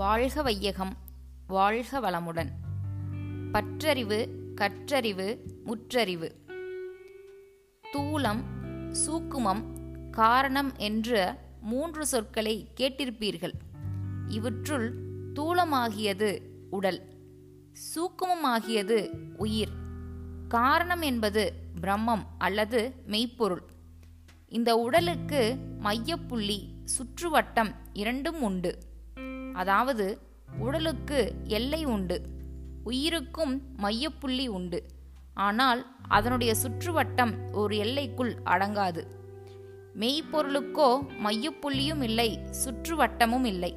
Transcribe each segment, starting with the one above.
வாழ்க வையகம் வாழ்க வளமுடன். பற்றறிவு கற்றறிவு முற்றறிவு. தூலம் சூக்குமம் காரணம் என்ற மூன்று சொற்களை கேட்டிருப்பீர்கள். இவற்றுள் தூலமாகியது உடல் சூக்குமமாகியது உயிர். காரணம் என்பது பிரம்மம் அல்லது மெய்ப்பொருள். இந்த உடலுக்கு மையப்புள்ளி சுற்றுவட்டம் இரண்டும் உண்டு. அதாவது உடலுக்கு எல்லை உண்டு உயிருக்கும் மையப்புள்ளி உண்டு. ஆனால் அதனுடைய சுற்றுவட்டம் ஒரு எல்லைக்குள் அடங்காது. மெய்ப்பொருளுக்கோ மையப்புள்ளியும் இல்லை சுற்றுவட்டமும் இல்லை.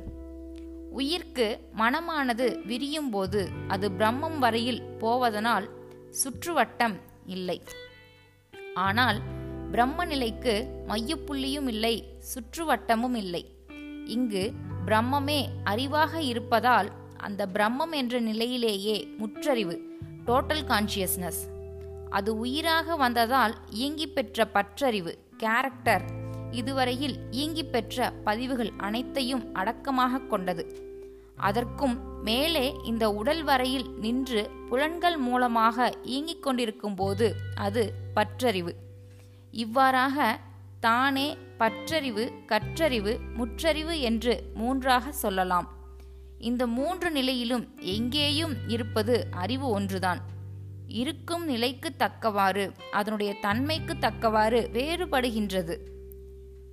உயிர்க்கு மனமானது விரியும் போது அது பிரம்மம் வரையில் போவதனால் சுற்றுவட்டம் இல்லை. ஆனால் பிரம்ம நிலைக்கு மையப்புள்ளியும் இல்லை சுற்றுவட்டமும் இல்லை. இங்கு பிரம்மமே அறிவாக இருப்பதால் அந்த பிரம்மம் என்ற நிலையிலேயே முற்றறிவு டோட்டல் கான்சியஸ்னஸ் அது உயிராக வந்ததால் இயங்கி பெற்ற பற்றறிவு கேரக்டர் இதுவரையில் இயங்கி பெற்ற பதிவுகள் அனைத்தையும் அடக்கமாக கொண்டது. அதற்கும் மேலே இந்த உடல் வரையில் நின்று புலன்கள் மூலமாக இயங்கிக் கொண்டிருக்கும் போது அது பற்றறிவு. இவ்வாறாக தானே பற்றறிவு கற்றறிவு முற்றறிவு என்று மூன்றாக சொல்லலாம். இந்த மூன்று நிலையிலும் எங்கேயும் இருப்பது அறிவு ஒன்றுதான். இருக்கும் நிலைக்கு தக்கவாறு அதனுடைய தன்மைக்கு தக்கவாறு வேறுபடுகின்றது.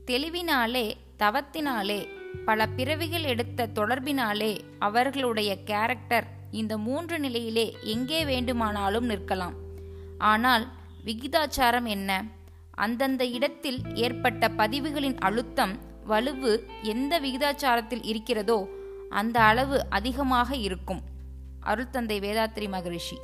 தெளிவினாலே தவத்தினாலே பல பிறவிகள் எடுத்த தொடர்பினாலே அவர்களுடைய கேரக்டர் இந்த மூன்று நிலையிலே எங்கே வேண்டுமானாலும் நிற்கலாம். ஆனால் விகிதாச்சாரம் என்ன? அந்தந்த இடத்தில் ஏற்பட்ட பதிவுகளின் அழுத்தம் வலுவு எந்த விகிதாச்சாரத்தில் இருக்கிறதோ அந்த அளவு அதிகமாக இருக்கும். அருள்தந்தை வேதாத்திரி மகரிஷி.